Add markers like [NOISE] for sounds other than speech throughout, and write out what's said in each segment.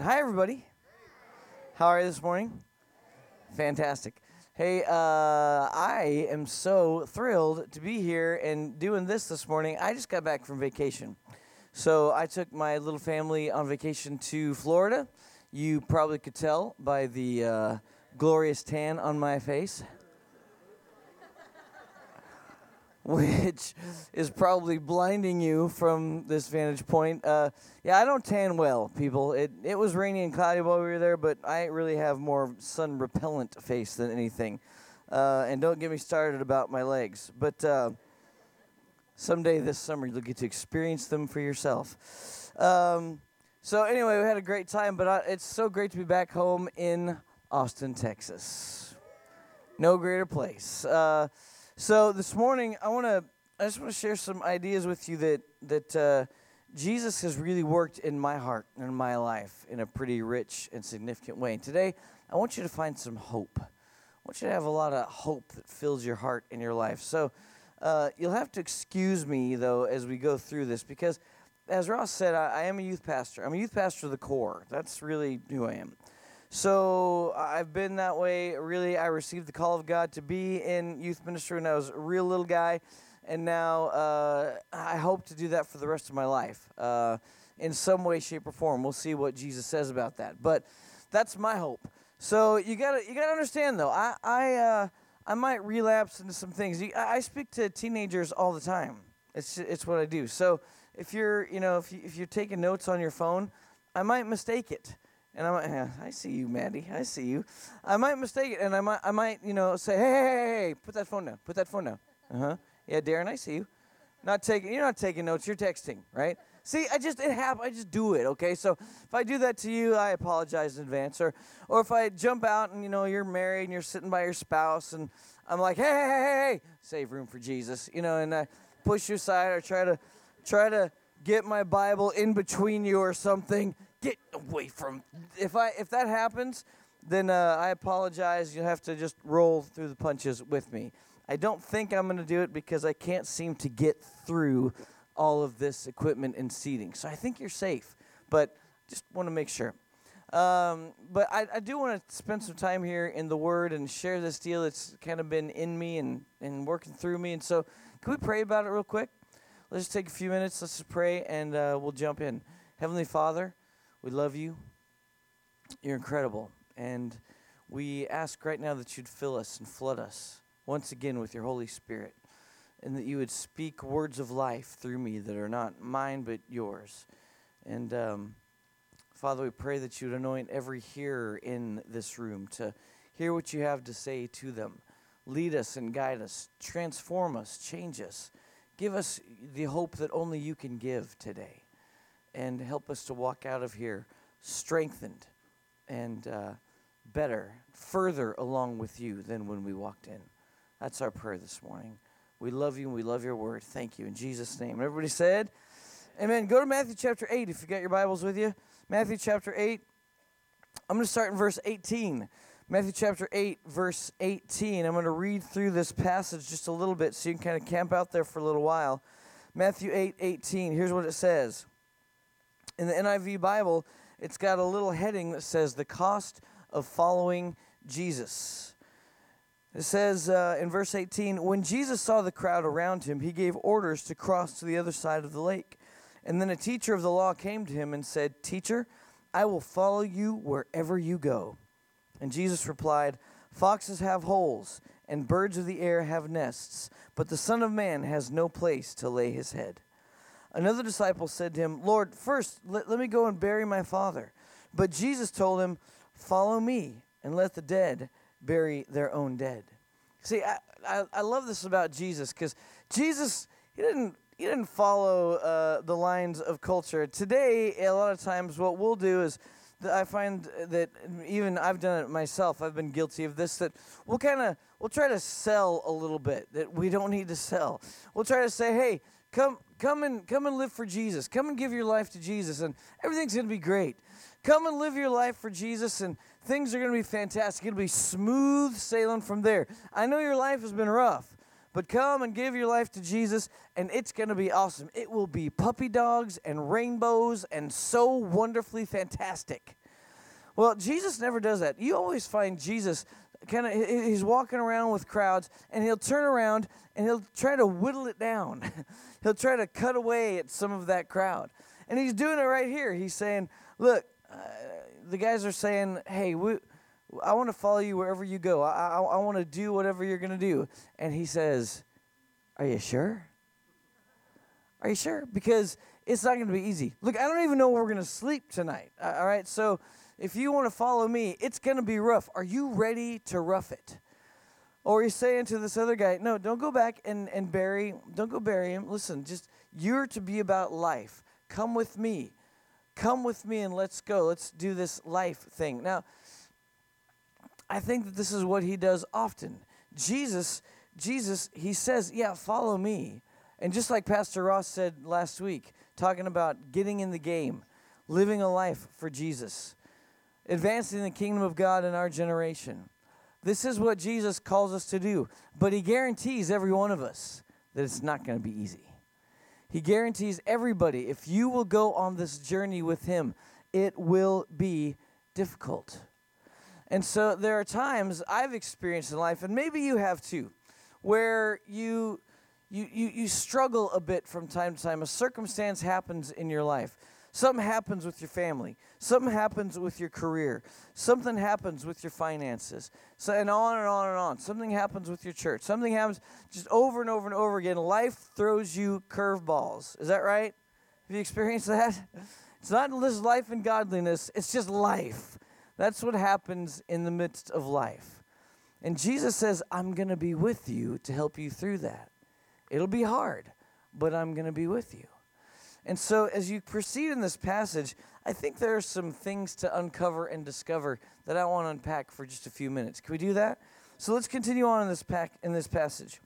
Hi, everybody. How are you this morning? Fantastic. Hey, uh, I am so thrilled to be here and doing this this morning. I just got back from vacation. So I took my little family on vacation to Florida. You probably could tell by the uh, glorious tan on my face. [LAUGHS] which is probably blinding you from this vantage point. Uh, yeah, I don't tan well, people. It it was rainy and cloudy while we were there, but I really have more sun repellent face than anything. Uh, and don't get me started about my legs. But uh, someday this summer you'll get to experience them for yourself. Um, so anyway, we had a great time, but I, it's so great to be back home in Austin, Texas. No greater place. Uh, so this morning, I want to, I just want to share some ideas with you that that uh, Jesus has really worked in my heart and in my life in a pretty rich and significant way. And today, I want you to find some hope. I want you to have a lot of hope that fills your heart and your life. So uh, you'll have to excuse me though as we go through this because, as Ross said, I, I am a youth pastor. I'm a youth pastor of the core. That's really who I am. So I've been that way. Really, I received the call of God to be in youth ministry when I was a real little guy, and now uh, I hope to do that for the rest of my life, uh, in some way, shape, or form. We'll see what Jesus says about that, but that's my hope. So you gotta you gotta understand though. I I uh, I might relapse into some things. I speak to teenagers all the time. It's it's what I do. So if you're you know if you, if you're taking notes on your phone, I might mistake it and I might, yeah, I see you, Maddie. I see you. I might mistake it, and I might, I might, you know, say, hey, hey, hey, hey, put that phone down. Put that phone down. Uh huh. Yeah, Darren, I see you. Not taking, you're not taking notes. You're texting, right? See, I just it happen. I just do it. Okay, so if I do that to you, I apologize in advance. Or, or if I jump out and you know you're married and you're sitting by your spouse, and I'm like, hey, hey, hey, hey, save room for Jesus, you know, and I push you aside or try to, try to get my Bible in between you or something get away from. If I if that happens, then uh, I apologize. You'll have to just roll through the punches with me. I don't think I'm going to do it because I can't seem to get through all of this equipment and seating. So I think you're safe, but just want to make sure. Um, but I, I do want to spend some time here in the Word and share this deal that's kind of been in me and, and working through me. And so, can we pray about it real quick? Let's just take a few minutes. Let's just pray and uh, we'll jump in. Heavenly Father, we love you. You're incredible. And we ask right now that you'd fill us and flood us once again with your Holy Spirit, and that you would speak words of life through me that are not mine but yours. And um, Father, we pray that you would anoint every hearer in this room to hear what you have to say to them. Lead us and guide us, transform us, change us. Give us the hope that only you can give today and help us to walk out of here strengthened and uh, better, further along with you than when we walked in. That's our prayer this morning. We love you and we love your word. Thank you. In Jesus' name. Everybody said, Amen. Go to Matthew chapter 8 if you got your Bibles with you. Matthew chapter 8. I'm going to start in verse 18. Matthew chapter 8, verse 18. I'm going to read through this passage just a little bit so you can kind of camp out there for a little while. Matthew 8, 18. Here's what it says in the NIV Bible, it's got a little heading that says the cost of following Jesus. It says uh, in verse 18 When Jesus saw the crowd around him, he gave orders to cross to the other side of the lake. And then a teacher of the law came to him and said, Teacher, I will follow you wherever you go. And Jesus replied, Foxes have holes, and birds of the air have nests, but the Son of Man has no place to lay his head. Another disciple said to him, Lord, first let, let me go and bury my father. But Jesus told him, Follow me and let the dead bury their own dead. See, I, I, I love this about Jesus because Jesus, he didn't, he didn't follow uh, the lines of culture. Today, a lot of times, what we'll do is, I find that even I've done it myself. I've been guilty of this. That we'll kind of we'll try to sell a little bit that we don't need to sell. We'll try to say, "Hey, Come, come and come and live for Jesus. Come and give your life to Jesus, and everything's going to be great. Come and live your life for Jesus, and things are going to be fantastic. It'll be smooth sailing from there. I know your life has been rough, but come and give your life to Jesus, and it's going to be awesome. It will be puppy dogs and rainbows and so wonderfully fantastic. Well, Jesus never does that. You always find Jesus kind of he's walking around with crowds and he'll turn around and he'll try to whittle it down. [LAUGHS] he'll try to cut away at some of that crowd. And he's doing it right here. He's saying, "Look, uh, the guys are saying, "Hey, we, I want to follow you wherever you go. I, I, I want to do whatever you're going to do." And he says, "Are you sure? Are you sure? Because it's not going to be easy. Look, I don't even know where we're going to sleep tonight. All right, so if you want to follow me, it's going to be rough. Are you ready to rough it?" Or he's saying to this other guy, "No, don't go back and and bury. Don't go bury him. Listen, just you're to be about life." Come with me. Come with me and let's go. Let's do this life thing. Now, I think that this is what he does often. Jesus, Jesus, he says, Yeah, follow me. And just like Pastor Ross said last week, talking about getting in the game, living a life for Jesus, advancing the kingdom of God in our generation. This is what Jesus calls us to do. But he guarantees every one of us that it's not going to be easy. He guarantees everybody, if you will go on this journey with Him, it will be difficult. And so there are times I've experienced in life, and maybe you have too, where you, you, you, you struggle a bit from time to time. A circumstance happens in your life Something happens with your family. Something happens with your career. Something happens with your finances. So and on and on and on. Something happens with your church. Something happens just over and over and over again. Life throws you curveballs. Is that right? Have you experienced [LAUGHS] that? It's not this life and godliness, it's just life. That's what happens in the midst of life. And Jesus says, I'm going to be with you to help you through that. It'll be hard, but I'm going to be with you. And so, as you proceed in this passage, I think there are some things to uncover and discover that I want to unpack for just a few minutes. Can we do that? So let's continue on in this pack in this passage.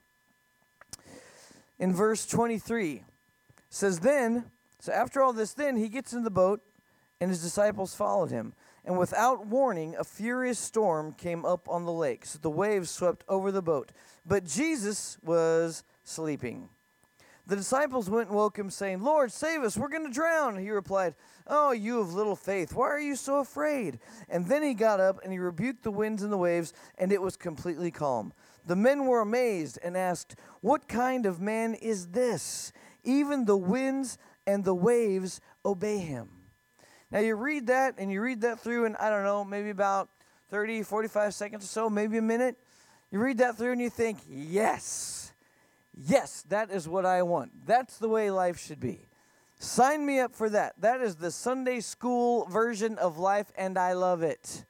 In verse 23, says, Then, so after all this, then he gets in the boat, and his disciples followed him. And without warning, a furious storm came up on the lake, so the waves swept over the boat. But Jesus was sleeping. The disciples went and woke him, saying, Lord, save us, we're going to drown. He replied, Oh, you of little faith, why are you so afraid? And then he got up and he rebuked the winds and the waves, and it was completely calm. The men were amazed and asked, What kind of man is this? Even the winds and the waves obey him. Now you read that and you read that through in, I don't know, maybe about 30, 45 seconds or so, maybe a minute. You read that through and you think, Yes Yes, that is what I want. That's the way life should be. Sign me up for that. That is the Sunday school version of life, and I love it.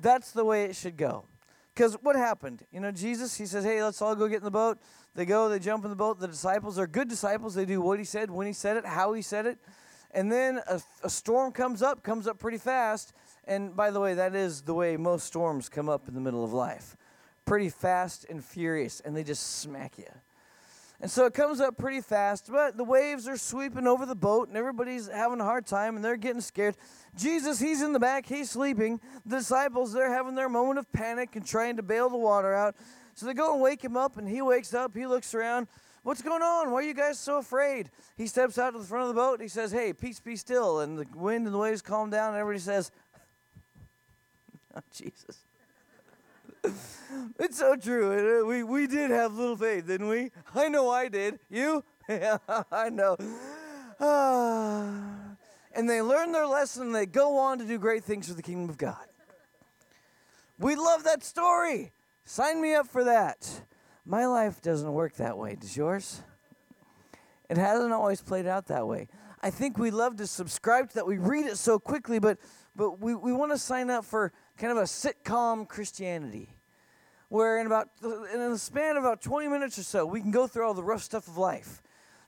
That's the way it should go. Because what happened? You know, Jesus, he says, hey, let's all go get in the boat. They go, they jump in the boat. The disciples are good disciples. They do what he said, when he said it, how he said it. And then a, a storm comes up, comes up pretty fast. And by the way, that is the way most storms come up in the middle of life pretty fast and furious, and they just smack you. And so it comes up pretty fast, but the waves are sweeping over the boat and everybody's having a hard time and they're getting scared. Jesus, he's in the back, he's sleeping. The disciples, they're having their moment of panic and trying to bail the water out. So they go and wake him up and he wakes up, he looks around. What's going on? Why are you guys so afraid? He steps out to the front of the boat and he says, Hey, peace be still. And the wind and the waves calm down and everybody says, [LAUGHS] oh, Jesus. [LAUGHS] it's so true. Uh, we, we did have little faith, didn't we? [LAUGHS] I know I did. You? yeah, [LAUGHS] I know. [SIGHS] and they learn their lesson and they go on to do great things for the kingdom of God. We love that story. Sign me up for that. My life doesn't work that way. Does yours? It hasn't always played out that way. I think we love to subscribe to that. We read it so quickly, but but we, we want to sign up for kind of a sitcom Christianity where in about in the span of about 20 minutes or so, we can go through all the rough stuff of life.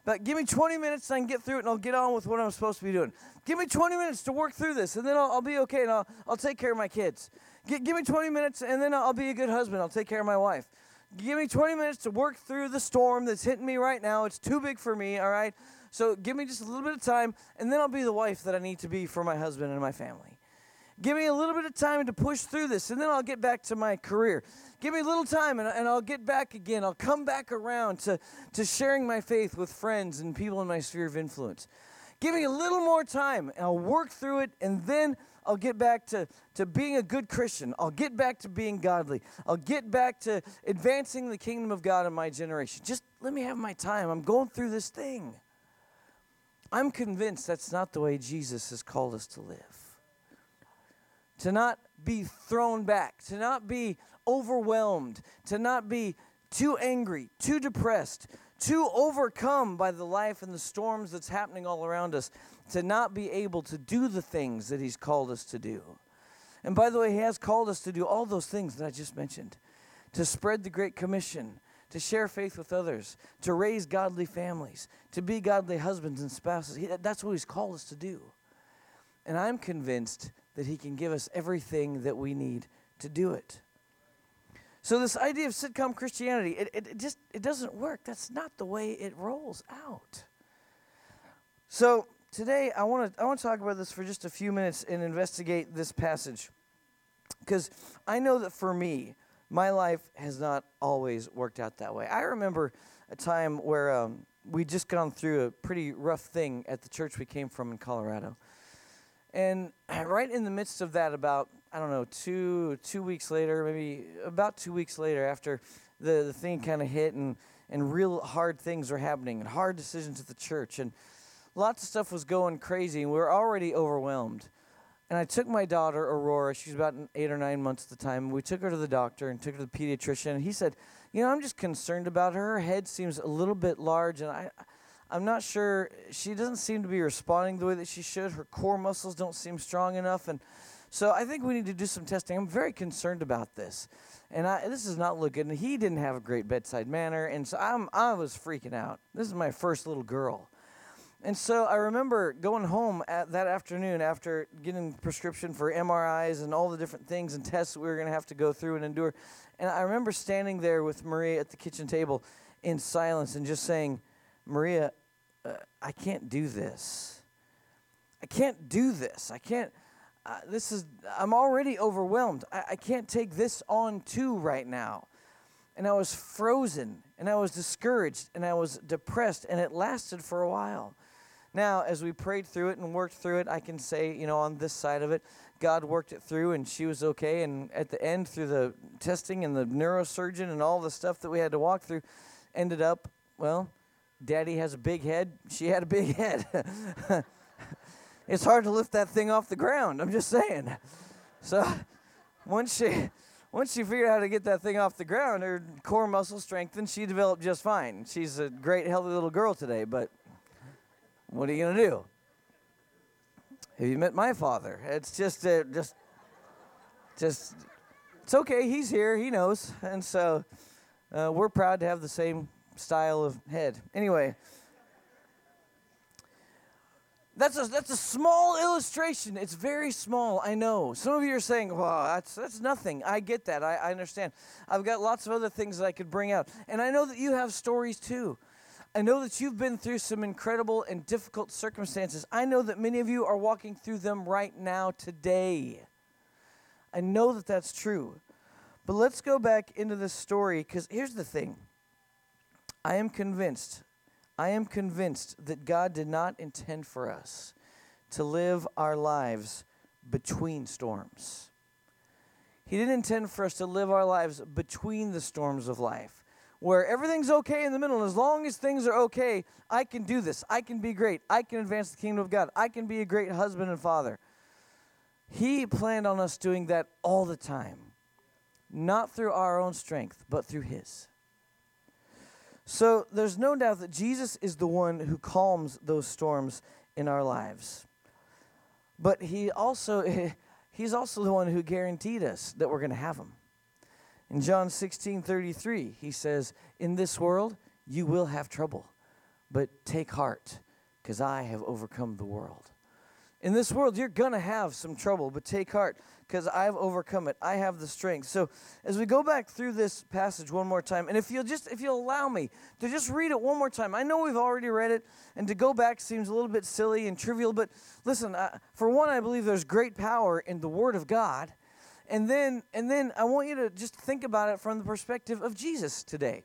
But give me 20 minutes and I can get through it and I'll get on with what I'm supposed to be doing. Give me 20 minutes to work through this and then I'll, I'll be okay and I'll, I'll take care of my kids. G- give me 20 minutes and then I'll be a good husband. I'll take care of my wife. Give me 20 minutes to work through the storm that's hitting me right now. It's too big for me, all right? So give me just a little bit of time and then I'll be the wife that I need to be for my husband and my family. Give me a little bit of time to push through this, and then I'll get back to my career. Give me a little time, and, and I'll get back again. I'll come back around to, to sharing my faith with friends and people in my sphere of influence. Give me a little more time, and I'll work through it, and then I'll get back to, to being a good Christian. I'll get back to being godly. I'll get back to advancing the kingdom of God in my generation. Just let me have my time. I'm going through this thing. I'm convinced that's not the way Jesus has called us to live. To not be thrown back, to not be overwhelmed, to not be too angry, too depressed, too overcome by the life and the storms that's happening all around us, to not be able to do the things that He's called us to do. And by the way, He has called us to do all those things that I just mentioned to spread the Great Commission, to share faith with others, to raise godly families, to be godly husbands and spouses. That's what He's called us to do. And I'm convinced that He can give us everything that we need to do it. So this idea of sitcom Christianity, it, it, it, just it doesn't work. That's not the way it rolls out. So today I want to I want to talk about this for just a few minutes and investigate this passage. Because I know that for me, my life has not always worked out that way. I remember a time where um, we just gone through a pretty rough thing at the church we came from in Colorado. And [CLEARS THROAT] right in the midst of that, about I don't know, two two weeks later, maybe about two weeks later, after the, the thing kind of hit and and real hard things were happening and hard decisions at the church and lots of stuff was going crazy and we were already overwhelmed. And I took my daughter Aurora. She was about eight or nine months at the time. We took her to the doctor and took her to the pediatrician. And he said, "You know, I'm just concerned about her. Her head seems a little bit large, and I." I'm not sure. She doesn't seem to be responding the way that she should. Her core muscles don't seem strong enough, and so I think we need to do some testing. I'm very concerned about this, and I, this is not looking. He didn't have a great bedside manner, and so I'm I was freaking out. This is my first little girl, and so I remember going home at that afternoon after getting prescription for MRIs and all the different things and tests we were going to have to go through and endure, and I remember standing there with Maria at the kitchen table in silence and just saying, Maria, uh, I can't do this. I can't do this. I can't uh, this is i'm already overwhelmed I, I can't take this on too right now and i was frozen and i was discouraged and i was depressed and it lasted for a while now as we prayed through it and worked through it i can say you know on this side of it god worked it through and she was okay and at the end through the testing and the neurosurgeon and all the stuff that we had to walk through ended up well daddy has a big head she had a big [LAUGHS] head [LAUGHS] it's hard to lift that thing off the ground. I'm just saying. So once she once she figured out how to get that thing off the ground, her core muscle strengthened. She developed just fine. She's a great, healthy little girl today. But what are you gonna do? Have you met my father? It's just, uh, just, just. It's okay. He's here. He knows, and so uh, we're proud to have the same style of head. Anyway. That's a, that's a small illustration. It's very small, I know. Some of you are saying, well, that's, that's nothing. I get that. I, I understand. I've got lots of other things that I could bring out. And I know that you have stories too. I know that you've been through some incredible and difficult circumstances. I know that many of you are walking through them right now today. I know that that's true. But let's go back into this story because here's the thing I am convinced I am convinced that God did not intend for us to live our lives between storms. He didn't intend for us to live our lives between the storms of life, where everything's okay in the middle. And as long as things are okay, I can do this. I can be great. I can advance the kingdom of God. I can be a great husband and father. He planned on us doing that all the time, not through our own strength, but through His. So there's no doubt that Jesus is the one who calms those storms in our lives. But he also [LAUGHS] he's also the one who guaranteed us that we're going to have them. In John 16:33, he says, "In this world you will have trouble, but take heart, because I have overcome the world." In this world you're going to have some trouble, but take heart because I've overcome it. I have the strength. So as we go back through this passage one more time, and if you'll just if you'll allow me to just read it one more time. I know we've already read it, and to go back seems a little bit silly and trivial, but listen, uh, for one, I believe there's great power in the Word of God. And then and then I want you to just think about it from the perspective of Jesus today.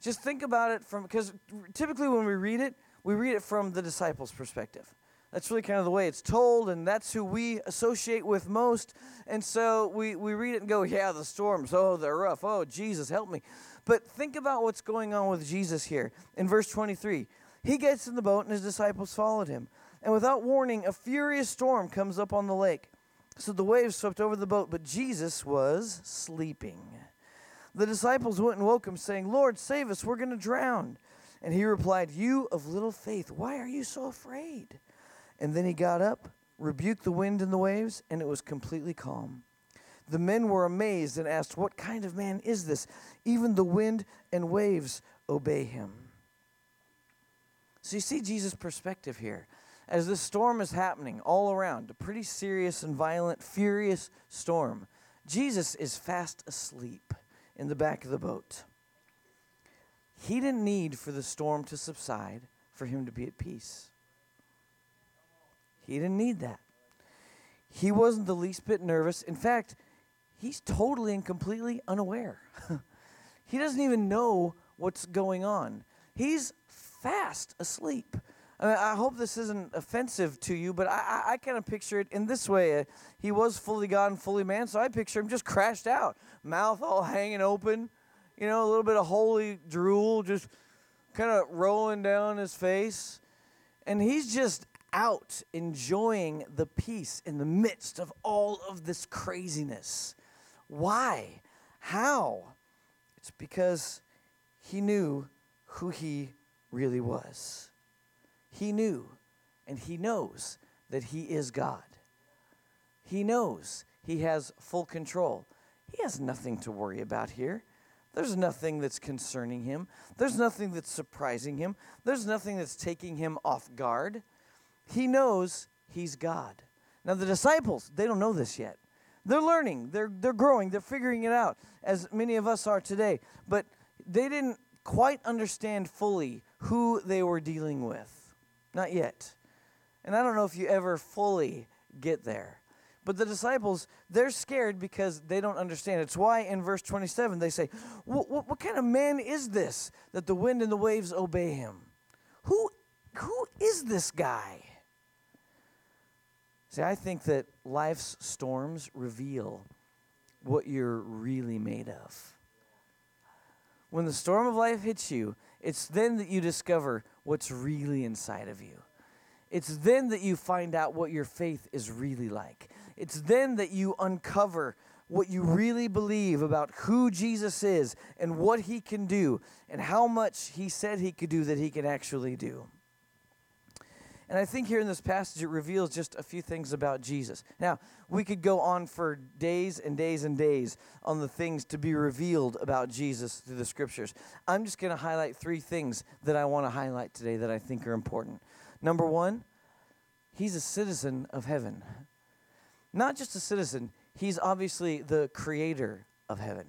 Just think about it from because typically when we read it, we read it from the disciples' perspective. That's really kind of the way it's told, and that's who we associate with most. And so we, we read it and go, yeah, the storms, oh, they're rough. Oh, Jesus, help me. But think about what's going on with Jesus here. In verse 23, he gets in the boat, and his disciples followed him. And without warning, a furious storm comes up on the lake. So the waves swept over the boat, but Jesus was sleeping. The disciples went and woke him, saying, Lord, save us, we're going to drown. And he replied, You of little faith, why are you so afraid? And then he got up, rebuked the wind and the waves, and it was completely calm. The men were amazed and asked, What kind of man is this? Even the wind and waves obey him. So you see Jesus' perspective here. As this storm is happening all around, a pretty serious and violent, furious storm, Jesus is fast asleep in the back of the boat. He didn't need for the storm to subside for him to be at peace. He didn't need that. He wasn't the least bit nervous. In fact, he's totally and completely unaware. [LAUGHS] he doesn't even know what's going on. He's fast asleep. I, mean, I hope this isn't offensive to you, but I, I, I kind of picture it in this way. Uh, he was fully God and fully man, so I picture him just crashed out, mouth all hanging open, you know, a little bit of holy drool just kind of rolling down his face. And he's just out enjoying the peace in the midst of all of this craziness. Why? How? It's because he knew who he really was. He knew and he knows that he is God. He knows he has full control. He has nothing to worry about here. There's nothing that's concerning him. There's nothing that's surprising him. There's nothing that's taking him off guard. He knows he's God. Now, the disciples, they don't know this yet. They're learning, they're, they're growing, they're figuring it out, as many of us are today. But they didn't quite understand fully who they were dealing with. Not yet. And I don't know if you ever fully get there. But the disciples, they're scared because they don't understand. It's why in verse 27 they say, what, kind of man is this that the wind and the waves obey him? Who, who is this guy? See, I think that life's storms reveal what you're really made of. When the storm of life hits you, it's then that you discover what's really inside of you. It's then that you find out what your faith is really like. It's then that you uncover what you really believe about who Jesus is and what he can do and how much he said he could do that he can actually do. And I think here in this passage, it reveals just a few things about Jesus. Now, we could go on for days and days and days on the things to be revealed about Jesus through the scriptures. I'm just going to highlight three things that I want to highlight today that I think are important. Number one, he's a citizen of heaven. Not just a citizen, he's obviously the creator of heaven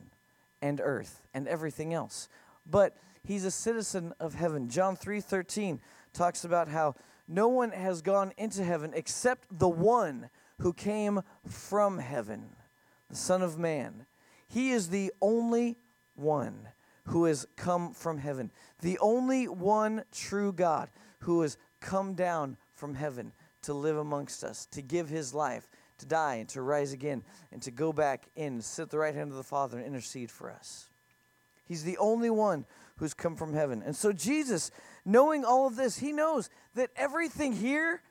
and earth and everything else. But he's a citizen of heaven. John 3:13 talks about how no one has gone into heaven except the one who came from heaven, the Son of Man. He is the only one who has come from heaven, the only one true God who has come down from heaven to live amongst us, to give his life, to die and to rise again, and to go back in, sit at the right hand of the Father and intercede for us. He's the only one who's come from heaven. And so Jesus knowing all of this, he knows that everything here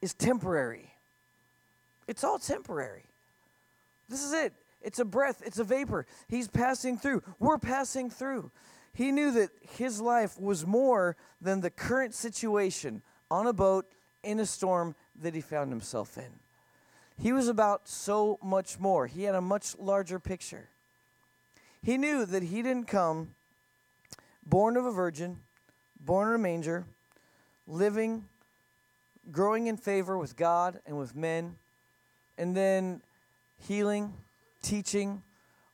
is temporary. It's all temporary. This is it. It's a breath, it's a vapor. He's passing through. We're passing through. He knew that his life was more than the current situation on a boat in a storm that he found himself in. He was about so much more. He had a much larger picture. He knew that he didn't come born of a virgin, born in a manger, living, growing in favor with God and with men, and then healing, teaching,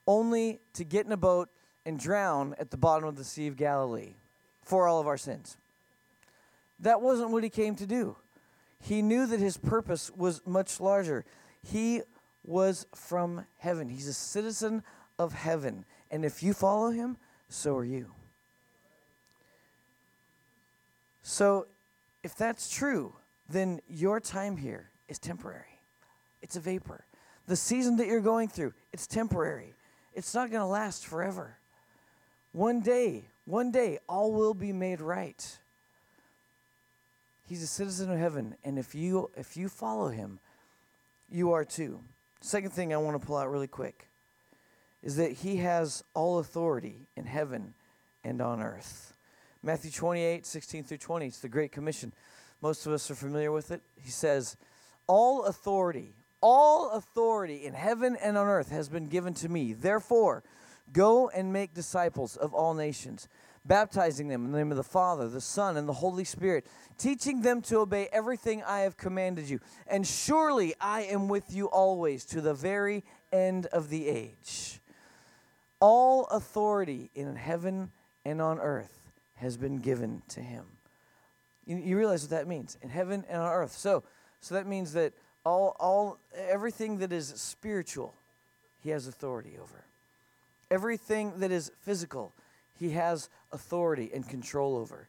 only to get in a boat and drown at the bottom of the Sea of Galilee for all of our sins. That wasn't what he came to do. He knew that his purpose was much larger. He was from heaven, he's a citizen of heaven. And if you follow him, so are you. So, if that's true, then your time here is temporary. It's a vapor. The season that you're going through, it's temporary. It's not going to last forever. One day, one day, all will be made right. He's a citizen of heaven, and if you if you follow him, you are too. Second thing I want to pull out really quick is that he has all authority in heaven and on earth. Matthew 28, 16 through 20, it's the Great Commission. Most of us are familiar with it. He says, All authority, all authority in heaven and on earth has been given to me. Therefore, go and make disciples of all nations, baptizing them in the name of the Father, the Son, and the Holy Spirit, teaching them to obey everything I have commanded you. And surely I am with you always to the very end of the age. All authority in heaven and on earth has been given to him. You, you realize what that means in heaven and on earth. So, so that means that all, all, everything that is spiritual, he has authority over. Everything that is physical, he has authority and control over.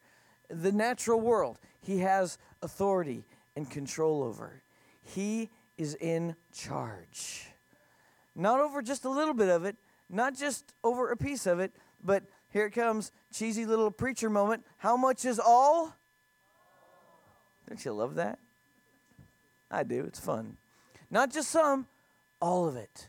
The natural world, he has authority and control over. He is in charge. Not over just a little bit of it, not just over a piece of it, but here it comes, cheesy little preacher moment. How much is all? Don't you love that? I do. It's fun. Not just some, all of it.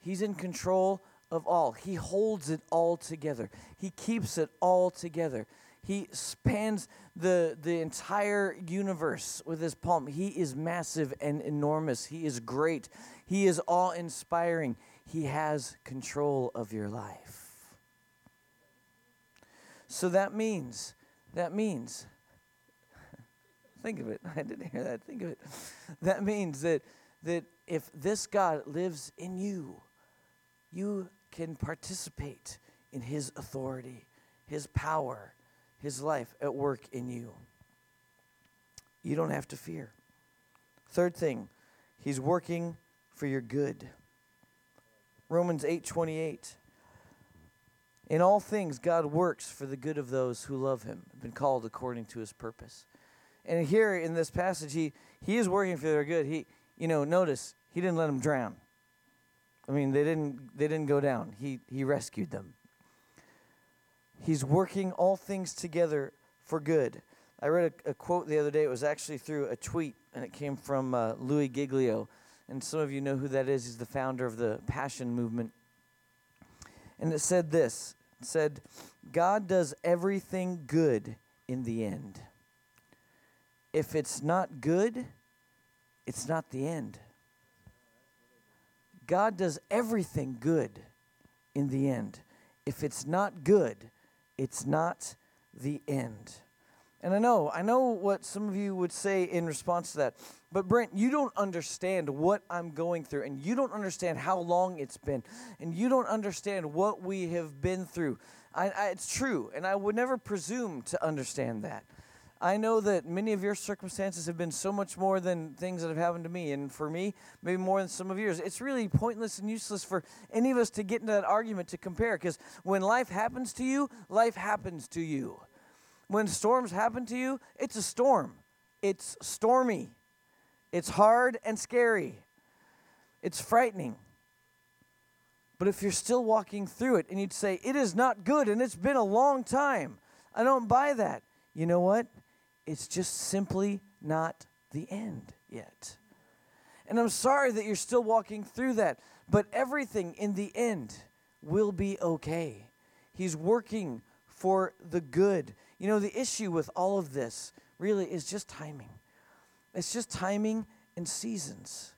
He's in control of all. He holds it all together. He keeps it all together. He spans the, the entire universe with his palm. He is massive and enormous. He is great. He is awe inspiring. He has control of your life. So that means, that means, [LAUGHS] think of it. [LAUGHS] I didn't hear that. Think of it. [LAUGHS] That means that, that if this God lives in you, you can participate in his authority, his power, his life at work in you. You don't have to fear. Third thing, he's working for your good. Romans 8:28 In all things God works for the good of those who love him, been called according to his purpose. And here in this passage he he is working for their good. He you know, notice he didn't let them drown. I mean, they didn't they didn't go down. He he rescued them. He's working all things together for good. I read a, a quote the other day. It was actually through a tweet, and it came from uh, Louie Giglio. And some of you know who that is. He's the founder of the Passion Movement. And it said this it said, God does everything good in the end. If it's not good, it's not the end. God does everything good in the end. If it's not good, it's not the end. And I know, I know what some of you would say in response to that. But Brent, you don't understand what I'm going through, and you don't understand how long it's been, and you don't understand what we have been through. I, I, it's true, and I would never presume to understand that. I know that many of your circumstances have been so much more than things that have happened to me. And for me, maybe more than some of yours. It's really pointless and useless for any of us to get into that argument to compare because when life happens to you, life happens to you. When storms happen to you, it's a storm, it's stormy, it's hard and scary, it's frightening. But if you're still walking through it and you'd say, it is not good and it's been a long time, I don't buy that. You know what? It's just simply not the end yet. And I'm sorry that you're still walking through that, but everything in the end will be okay. He's working for the good. You know, the issue with all of this really is just timing. It's just timing and seasons.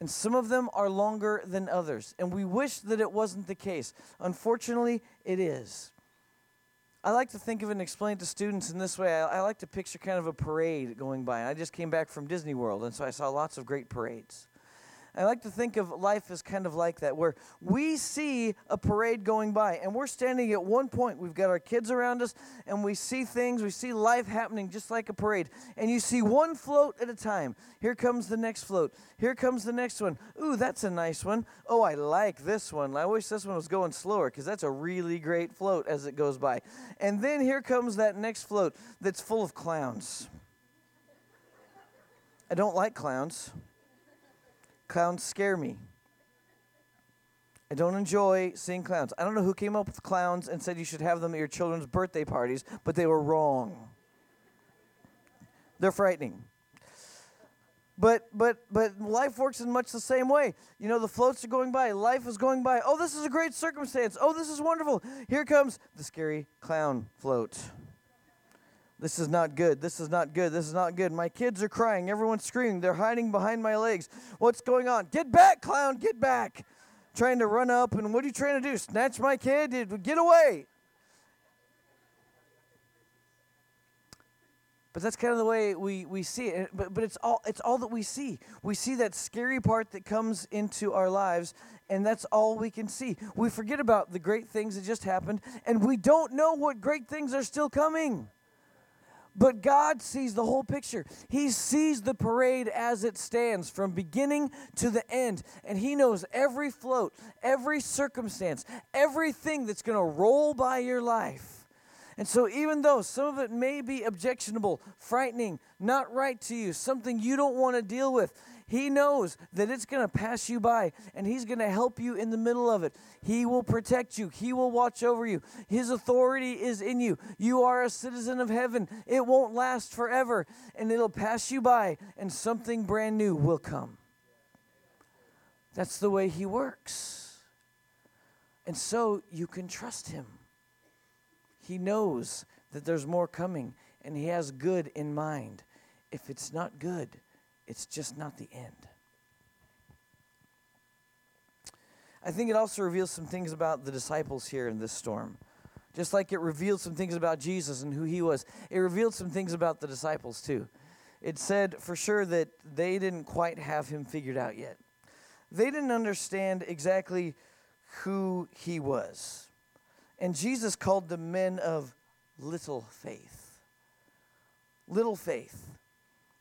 And some of them are longer than others. And we wish that it wasn't the case. Unfortunately, it is. I like to think of it and explain to students in this way. I, I like to picture kind of a parade going by. And I just came back from Disney World, and so I saw lots of great parades. I like to think of life as kind of like that, where we see a parade going by, and we're standing at one point. We've got our kids around us, and we see things, we see life happening just like a parade. And you see one float at a time. Here comes the next float. Here comes the next one. Ooh, that's a nice one. Oh, I like this one. I wish this one was going slower because that's a really great float as it goes by. And then here comes that next float that's full of clowns. I don't like clowns. Clowns scare me. I don't enjoy seeing clowns. I don't know who came up with clowns and said you should have them at your children's birthday parties, but they were wrong. They're frightening. But but but life works in much the same way. You know, the floats are going by, life is going by. Oh, this is a great circumstance. Oh, this is wonderful. Here comes the scary clown float. This is not good. This is not good. This is not good. My kids are crying. Everyone's screaming. They're hiding behind my legs. What's going on? Get back, clown, get back trying to run up, and what are you trying to do? Snatch my kid? Get away. But that's kind of the way we, we see it. But, but it's, all, it's all that we see. We see that scary part that comes into our lives, and that's all we can see. We forget about the great things that just happened, and we don't know what great things are still coming. But God sees the whole picture. He sees the parade as it stands from beginning to the end. And He knows every float, every circumstance, everything that's going to roll by your life. And so, even though some of it may be objectionable, frightening, not right to you, something you don't want to deal with, he knows that it's going to pass you by and He's going to help you in the middle of it. He will protect you, He will watch over you. His authority is in you. You are a citizen of heaven. It won't last forever and it'll pass you by and something brand new will come. That's the way He works. And so you can trust Him. He knows that there's more coming and He has good in mind. If it's not good, it's just not the end. I think it also reveals some things about the disciples here in this storm. Just like it revealed some things about Jesus and who he was, it revealed some things about the disciples too. It said for sure that they didn't quite have him figured out yet. They didn't understand exactly who he was. And Jesus called them men of little faith. Little faith.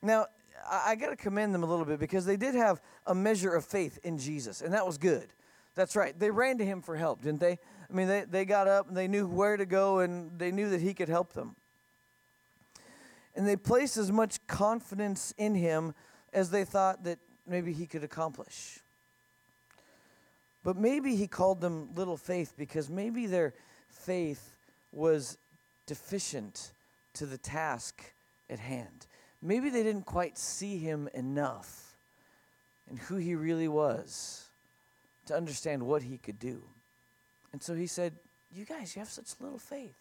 Now, I, got to commend them a little bit because they did have a measure of faith in Jesus, and that was good. That's right. They ran to him for help, didn't they? I mean, they, they got up and they knew where to go and they knew that he could help them. And they placed as much confidence in him as they thought that maybe he could accomplish. But maybe he called them little faith because maybe their faith was deficient to the task at hand maybe they didn't quite see him enough and who he really was to understand what he could do. And so he said, You guys, you have such little faith.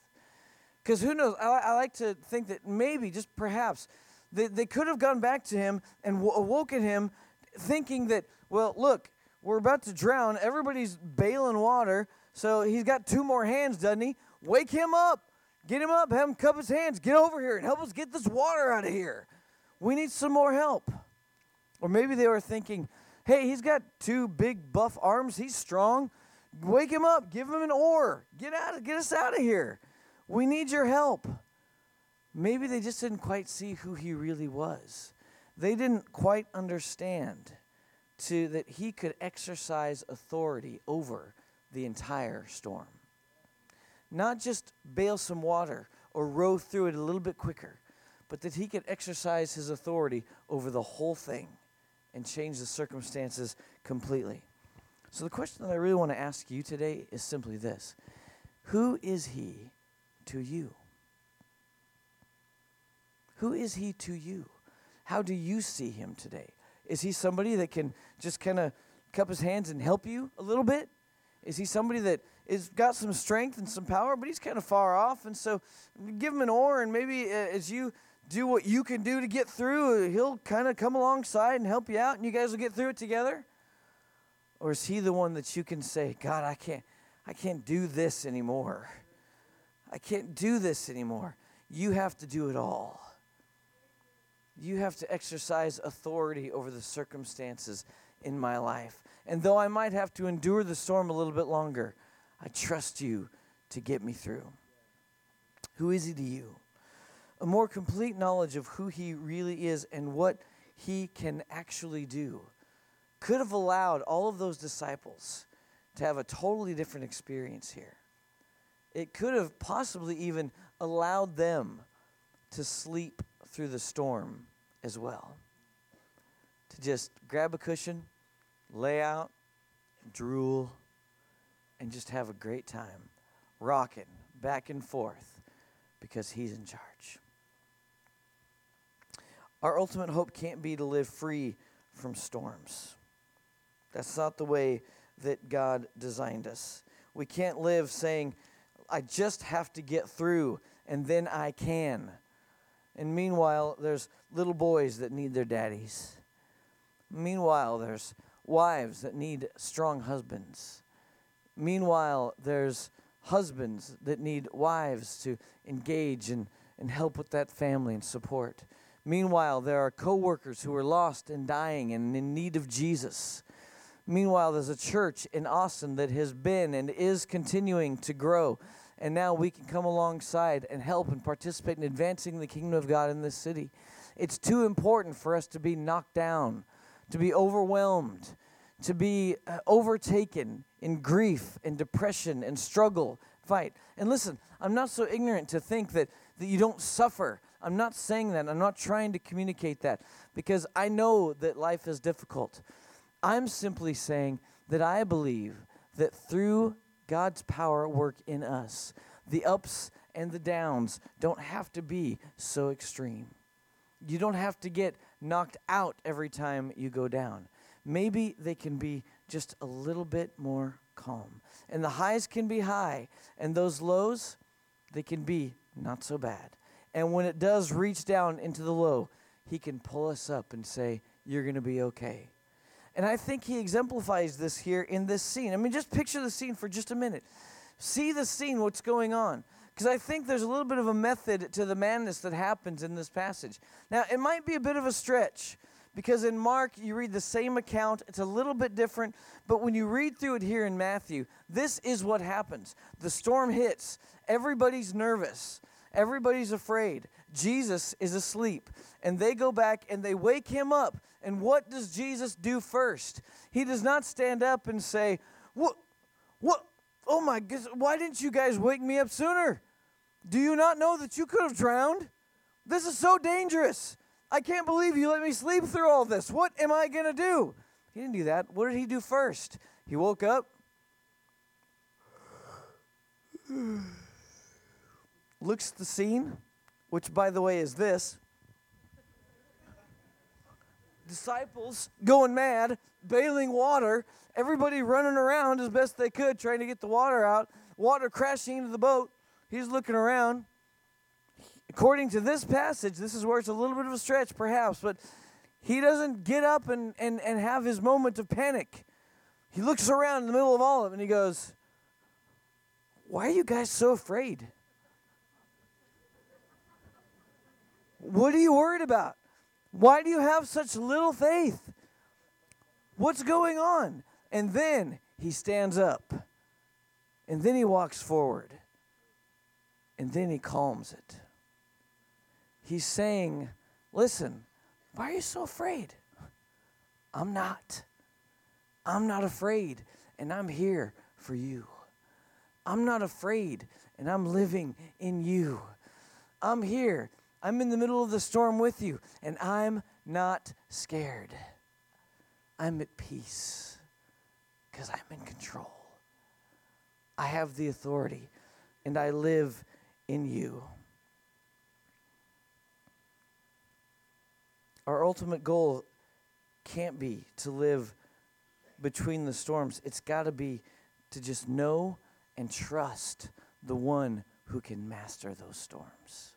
Because who knows? I, I, like to think that maybe, just perhaps, they, they could have gone back to him and w- awoken him thinking that, well, look, we're about to drown. Everybody's bailing water. So he's got two more hands, doesn't he? Wake him up. Get him up, have him cup his hands, get over here and help us get this water out of here. We need some more help. Or maybe they were thinking, hey, he's got two big buff arms, he's strong. Wake him up, give him an oar. Get out get us out of here. We need your help. Maybe they just didn't quite see who he really was. They didn't quite understand to that he could exercise authority over the entire storm not just bail some water or row through it a little bit quicker, but that he could exercise his authority over the whole thing and change the circumstances completely. So, the question that I really want to ask you today is simply this Who is he to you? Who is he to you? How do you see him today? Is he somebody that can just kind of cup his hands and help you a little bit? Is he somebody that is got some strength and some power, but he's kind of far off. And so give him an oar, and maybe uh, as you do what you can do to get through, he'll kind of come alongside and help you out, and you guys will get through it together. Or is he the one that you can say, God, I can't, I can't do this anymore. I can't do this anymore. You have to do it all. You have to exercise authority over the circumstances in my life. And though I might have to endure the storm a little bit longer, I trust you to get me through. Who is he to you? A more complete knowledge of who he really is and what he can actually do could have allowed all of those disciples to have a totally different experience here. It could have possibly even allowed them to sleep through the storm as well. to just grab a cushion, lay out, drool, and just have a great time, rocking back and forth because He's in charge. Our ultimate hope can't be to live free from storms. That's not the way that God designed us. We can't live saying, I just have to get through and then I can. And meanwhile, there's little boys that need their daddies. Meanwhile, there's wives that need strong husbands. Meanwhile, there's husbands that need wives to engage and, and help with that family and support. Meanwhile, there are coworkers who are lost and dying and in need of Jesus. Meanwhile, there's a church in Austin that has been and is continuing to grow. And now we can come alongside and help and participate in advancing the kingdom of God in this city. It's too important for us to be knocked down, to be overwhelmed, to be uh, overtaken in grief and depression and struggle, fight. And listen, I'm not so ignorant to think that, that you don't suffer I'm not saying that. I'm not trying to communicate that because I know that life is difficult. I'm simply saying that I believe that through God's power work in us, the ups and the downs don't have to be so extreme. You don't have to get knocked out every time you go down. Maybe they can be just a little bit more calm. And the highs can be high, and those lows, they can be not so bad. And when it does reach down into the low, he can pull us up and say, You're going to be okay. And I think he exemplifies this here in this scene. I mean, just picture the scene for just a minute. See the scene, what's going on. Because I think there's a little bit of a method to the madness that happens in this passage. Now, it might be a bit of a stretch because in Mark, you read the same account. It's a little bit different, but when you read through it here in Matthew, this is what happens. The storm hits, everybody's nervous. Everybody's afraid. Jesus is asleep. And they go back and they wake him up. And what does Jesus do first? He does not stand up and say, What? What? Oh my goodness, why didn't you guys wake me up sooner? Do you not know that you could have drowned? This is so dangerous. I can't believe you let me sleep through all this. What am I going to do? He didn't do that. What did he do first? He woke up looks at the scene, which, by the way, is this disciples going mad, bailing water, everybody running around as best they could, trying to get the water out, water crashing into the boat. He's looking around. According to this passage, this is where it's a little bit of a stretch, perhaps, but he doesn't get up and, and, and have his moment of panic. He looks around in the middle of all of it and he goes, Why are you guys so afraid? What are you worried about? Why do you have such little faith? What's going on? And then he stands up. And then he walks forward. And then he calms it. He's saying, Listen, why are you so afraid? I'm not. I'm not afraid, and I'm here for you. I'm not afraid, and I'm living in you. I'm here I'm in the middle of the storm with you, and I'm not scared. I'm at peace because I'm in control. I have the authority, and I live in you. Our ultimate goal can't be to live between the storms. It's got to be to just know and trust the one who can master those storms.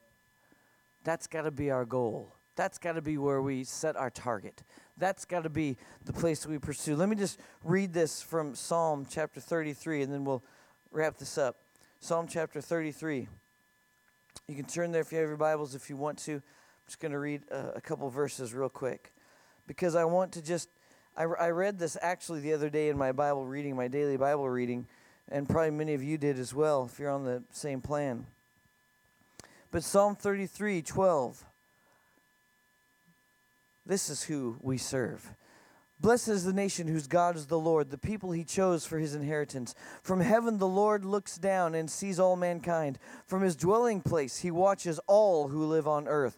That's got to be our goal. That's got to be where we set our target. That's got to be the place we pursue. Let me just read this from Psalm chapter 33, and then we'll wrap this up. Psalm chapter 33. You can turn there if you have your Bibles if you want to. I'm just going to read a, a couple verses real quick because I want to just. I, I read this actually the other day in my Bible reading, my daily Bible reading, and probably many of you did as well if you're on the same plan. But Psalm 33 12, this is who we serve. Blessed is the nation whose God is the Lord, the people he chose for his inheritance. From heaven the Lord looks down and sees all mankind. From his dwelling place he watches all who live on earth.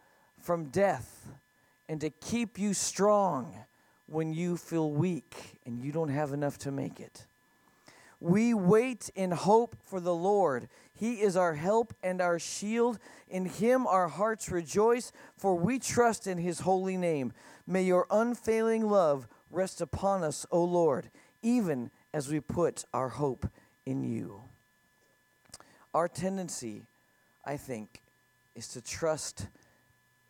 from death and to keep you strong when you feel weak and you don't have enough to make it. We wait in hope for the Lord. He is our help and our shield. In him our hearts rejoice, for we trust in his holy name. May your unfailing love rest upon us, O Lord, even as we put our hope in you. Our tendency, I think, is to trust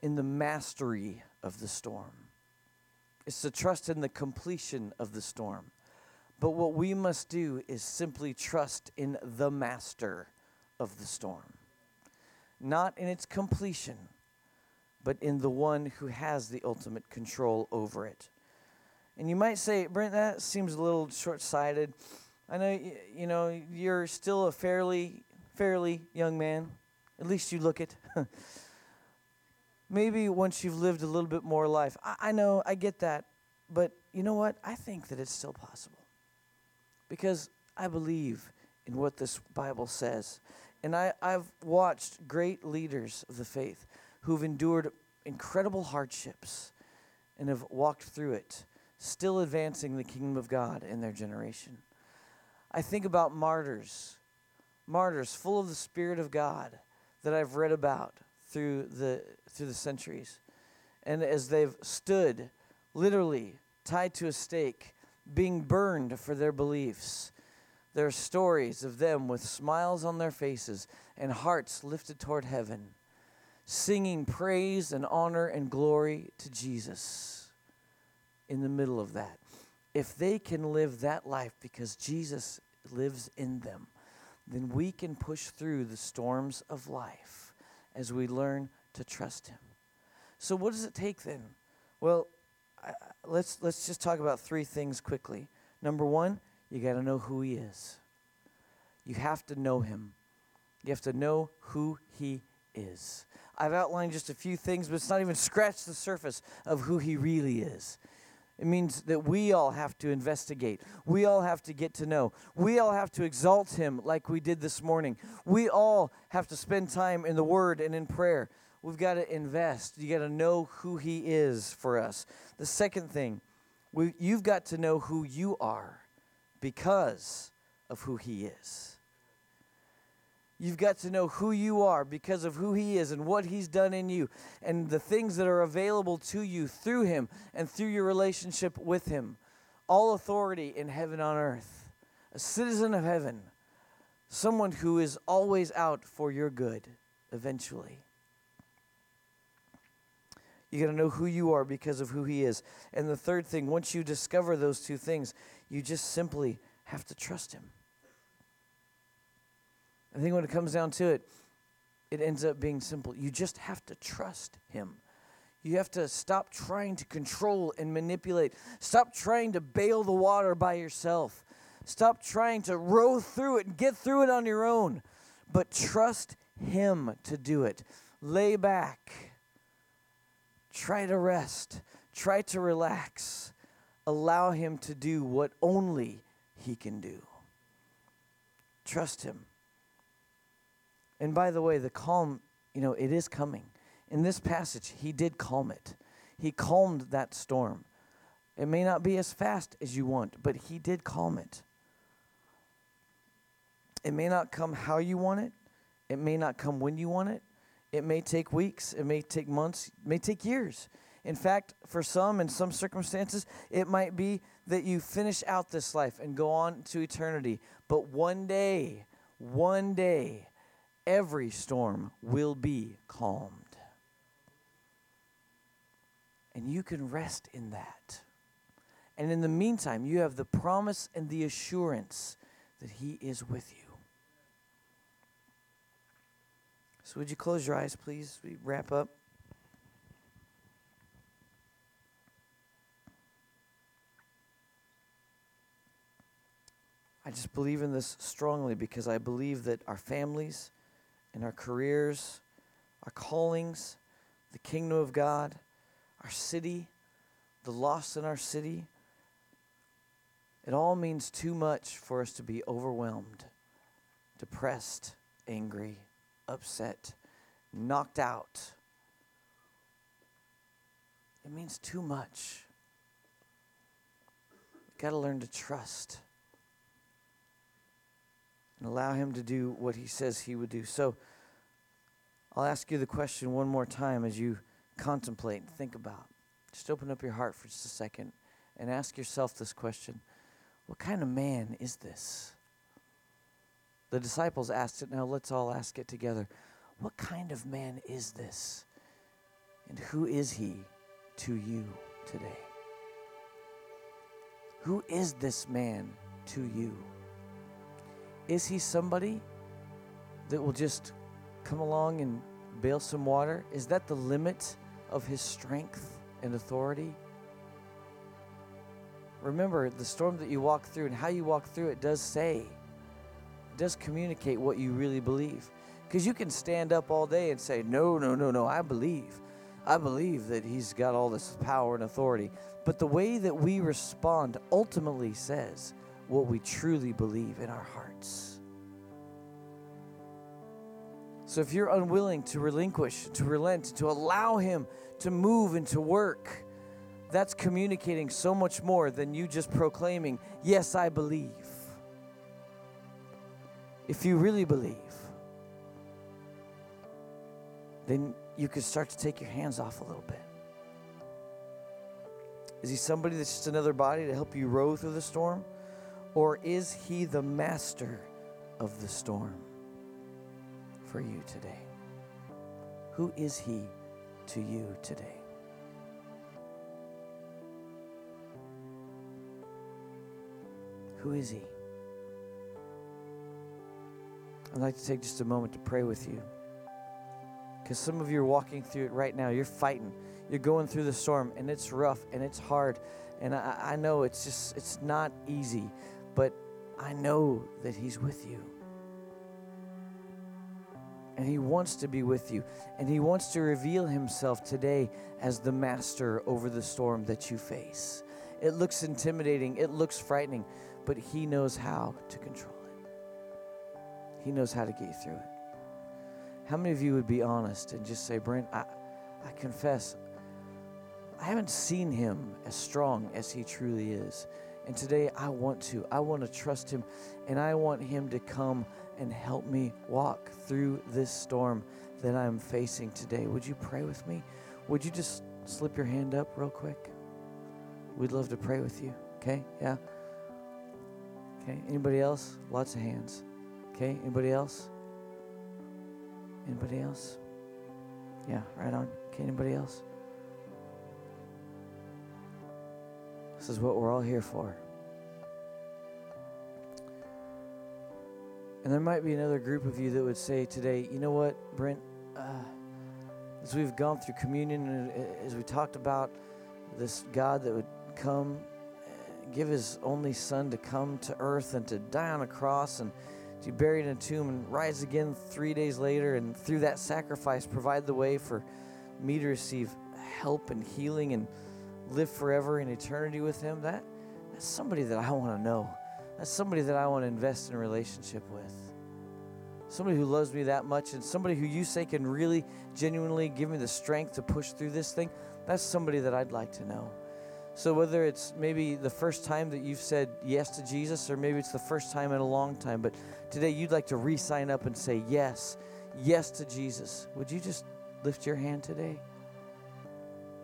in the mastery of the storm. It's to trust in the completion of the storm. But what we must do is simply trust in the master of the storm. Not in its completion, but in the one who has the ultimate control over it. And you might say, Brent, that seems a little short sighted. I know, you know, you're still a fairly, fairly young man. At least you look it. [LAUGHS] Maybe once you've lived a little bit more life. I, I know, I get that. But you know what? I think that it's still possible because I believe in what this Bible says. And I, I've watched great leaders of the faith who've endured incredible hardships and have walked through it, still advancing the kingdom of God in their generation. I think about martyrs, martyrs full of the Spirit of God that I've read about through the, through the centuries. And as they've stood literally tied to a stake, being burned for their beliefs. There are stories of them with smiles on their faces and hearts lifted toward heaven, singing praise and honor and glory to Jesus in the middle of that. If they can live that life because Jesus lives in them, then we can push through the storms of life as we learn to trust Him. So, what does it take then? Well, let's let's just talk about three things quickly. Number one, you got to know who He is. You have to know Him. You have to know who He is. I've outlined just a few things, but it's not even scratched the surface of who He really is. It means that we all have to investigate. We all have to get to know. We all have to exalt Him like we did this morning. We all have to spend time in the Word and in prayer. We've got to invest. You got to know who He is for us. The second thing, we, you've got to know who you are because of who He is. You've got to know who you are because of who He is and what He's done in you and the things that are available to you through Him and through your relationship with Him. All authority in heaven on earth, a citizen of heaven, someone who is always out for your good eventually. You got to know who you are because of who He is. And the third thing, once you discover those two things, you just simply have to trust Him. I think when it comes down to it, it ends up being simple. You just have to trust Him. You have to stop trying to control and manipulate. Stop trying to bail the water by yourself. Stop trying to row through it and get through it on your own. But trust Him to do it. Lay back Try to rest. Try to relax. Allow Him to do what only He can do. Trust Him. And by the way, the calm, you know, it is coming. In this passage, He did calm it, He calmed that storm. It may not be as fast as you want, but He did calm it. It may not come how you want it, it may not come when you want it, it may take weeks, it may take months, it may take years. In fact, for some, in some circumstances, it might be that you finish out this life and go on to eternity. But one day, one day, every storm will be calmed. And you can rest in that. And in the meantime, you have the promise and the assurance that He is with you. So, would you close your eyes, please? We wrap up. I just believe in this strongly because I believe that our families, and our careers, our callings, the kingdom of God, our city, the lost in our city, it all means too much for us to be overwhelmed, depressed, angry, upset, knocked out. It means too much. You've got to learn to trust and allow Him to do what He says He would do. So I'll ask you the question one more time as you contemplate and think about. Just open up your heart for just a second and ask yourself this question What kind of man is this? The disciples asked it. Now let's all ask it together. What kind of man is this? And who is he to you today? Who is this man to you? Is he somebody that will just come along and bail some water? Is that the limit of his strength and authority? Remember, the storm that you walk through and how you walk through it does say, does communicate what you really believe. Because you can stand up all day and say, No, no, no, no, I believe. I believe that he's got all this power and authority. But the way that we respond ultimately says what we truly believe in our hearts. So if you're unwilling to relinquish, to relent, to allow Him to move and to work, that's communicating so much more than you just proclaiming, Yes, I believe. If you really believe, then you could start to take your hands off a little bit. Is he somebody that's just another body to help you row through the storm? Or is he the master of the storm for you today? Who is he to you today? Who is he? I'd like to take just a moment to pray with you. Because some of you are walking through it right now. You're fighting. You're going through the storm, and it's rough and it's hard. And I, I know it's just, it's not easy but I know that He's with you. And He wants to be with you. And He wants to reveal Himself today as the master over the storm that you face. It looks intimidating, it looks frightening, but He knows how to control it. He knows how to get you through it. How many of you would be honest and just say, Brent, I, I confess, I haven't seen Him as strong as He truly is. And today I want to. I want to trust Him and I want Him to come and help me walk through this storm that I'm facing today. Would you pray with me? Would you just slip your hand up real quick? We'd love to pray with you. Okay? Yeah? Okay. Anybody else? Lots of hands. Okay. Anybody else? Anybody else? Yeah, right on. Okay, anybody else? This is what we're all here for. And there might be another group of you that would say today, you know what, Brent, uh, as we've gone through communion and uh, as we talked about this God that would come, uh, give his only son to come to earth and to die on a cross and to be buried in a tomb and rise again three days later, and through that sacrifice, provide the way for me to receive help and healing and live forever in eternity with Him, that, that's somebody that I want to know. That's somebody that I want to invest in a relationship with. Somebody who loves me that much and somebody who you say can really genuinely give me the strength to push through this thing, that's somebody that I'd like to know. So, whether it's maybe the first time that you've said yes to Jesus, or maybe it's the first time in a long time, but today you'd like to re sign up and say yes, yes to Jesus, would you just lift your hand today?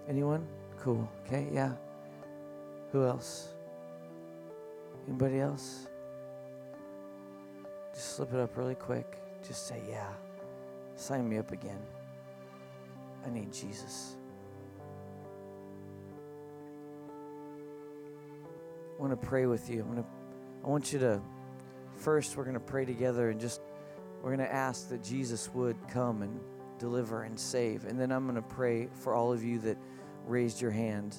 Anyone? Cool. Okay, yeah. Who else? Anybody else? Just slip it up really quick. Just say, yeah. Sign me up again. I need Jesus. I want to pray with you. I'm to I want you to first we're going to pray together and just we're going to ask that Jesus would come and deliver and save. And then I'm going to pray for all of you that raised your hand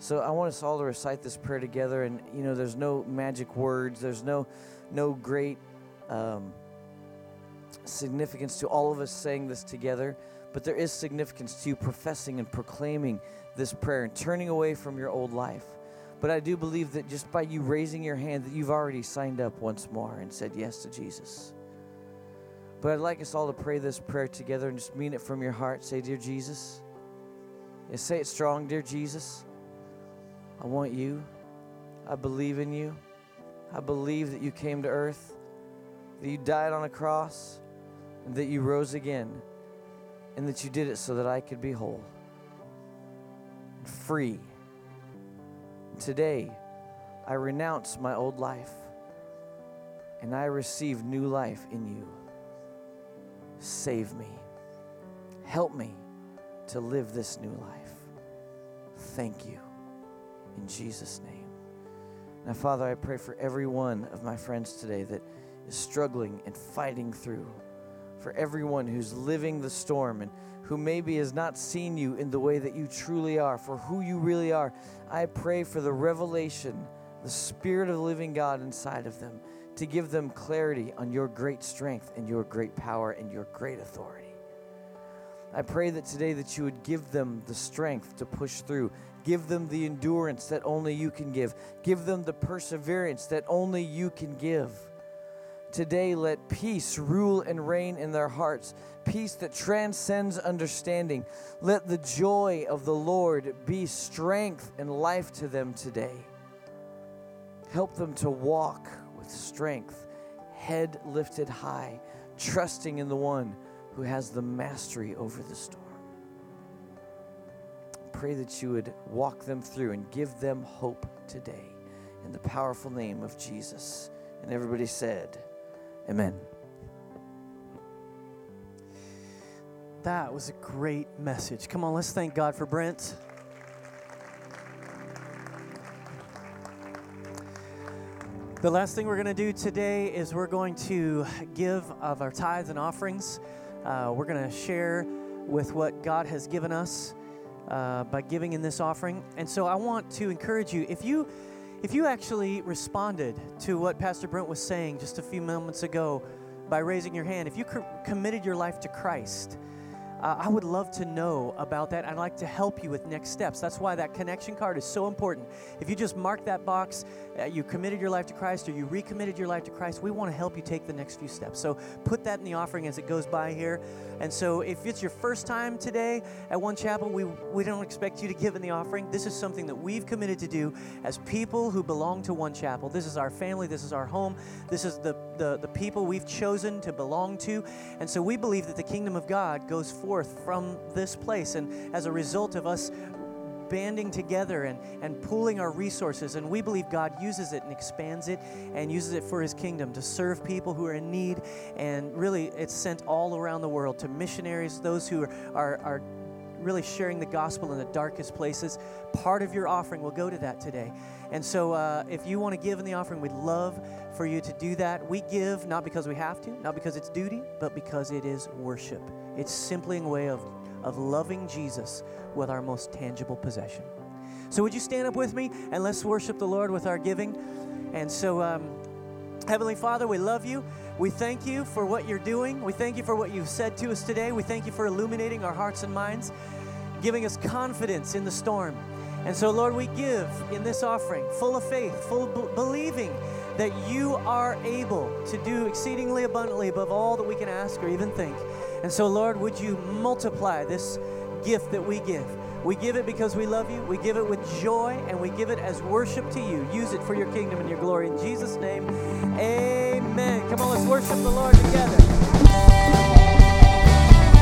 So I want us all to recite this prayer together. And, you know, there's no magic words, there's no, no great um, significance to all of us saying this together, but there is significance to you professing and proclaiming this prayer and turning away from your old life. But I do believe that just by you raising your hand, that you've already signed up once more and said yes to Jesus. But I'd like us all to pray this prayer together and just mean it from your heart. Say, Dear Jesus. Yeah, say it strong, Dear Jesus. I want you. I believe in you. I believe that you came to earth, that you died on a cross, and that you rose again, and that you did it so that I could be whole, free. Today, I renounce my old life, and I receive new life in you. Save me. Help me to live this new life. Thank you. In Jesus' name. Now, Father, I pray for every one of my friends today that is struggling and fighting through, for everyone who's living the storm and who maybe has not seen you in the way that you truly are, for who you really are. I pray for the revelation, the Spirit of the living God inside of them to give them clarity on your great strength and your great power and your great authority. I pray that today that you would give them the strength to push through. Give them the endurance that only you can give. Give them the perseverance that only you can give. Today, let peace rule and reign in their hearts, peace that transcends understanding. Let the joy of the Lord be strength and life to them today. Help them to walk with strength, head lifted high, trusting in the one who has the mastery over the storm. Pray that you would walk them through and give them hope today in the powerful name of Jesus. And everybody said, Amen. That was a great message. Come on, let's thank God for Brent. The last thing we're going to do today is we're going to give of our tithes and offerings. Uh, we're going to share with what God has given us uh, by giving in this offering. And so I want to encourage you if you if you actually responded to what Pastor Brent was saying just a few moments ago by raising your hand, if you co- committed your life to Christ, uh, I would love to know about that. I'd like to help you with next steps. That's why that connection card is so important. If you just mark that box, uh, you committed your life to Christ or you recommitted your life to Christ, we want to help you take the next few steps. So put that in the offering as it goes by here. And so if it's your first time today at One Chapel, we, we don't expect you to give in the offering. This is something that we've committed to do as people who belong to One Chapel. This is our family, this is our home, this is the, the, the people we've chosen to belong to. And so we believe that the kingdom of God goes forth from this place. And as a result of us banding together and, and pooling our resources. And we believe God uses it and expands it and uses it for his kingdom to serve people who are in need. And really, it's sent all around the world to missionaries, those who are, are, are really sharing the gospel in the darkest places. Part of your offering will go to that today. And so, uh, if you want to give in the offering, we'd love for you to do that. We give not because we have to, not because it's duty, but because it is worship. It's simply a way of, of loving Jesus with our most tangible possession. So, would you stand up with me and let's worship the Lord with our giving? And so, um, Heavenly Father, we love you. We thank you for what you're doing. We thank you for what you've said to us today. We thank you for illuminating our hearts and minds, giving us confidence in the storm. And so, Lord, we give in this offering full of faith, full of b- believing that you are able to do exceedingly abundantly above all that we can ask or even think. And so, Lord, would you multiply this gift that we give? We give it because we love you. We give it with joy and we give it as worship to you. Use it for your kingdom and your glory. In Jesus' name, amen. Come on, let's worship the Lord together.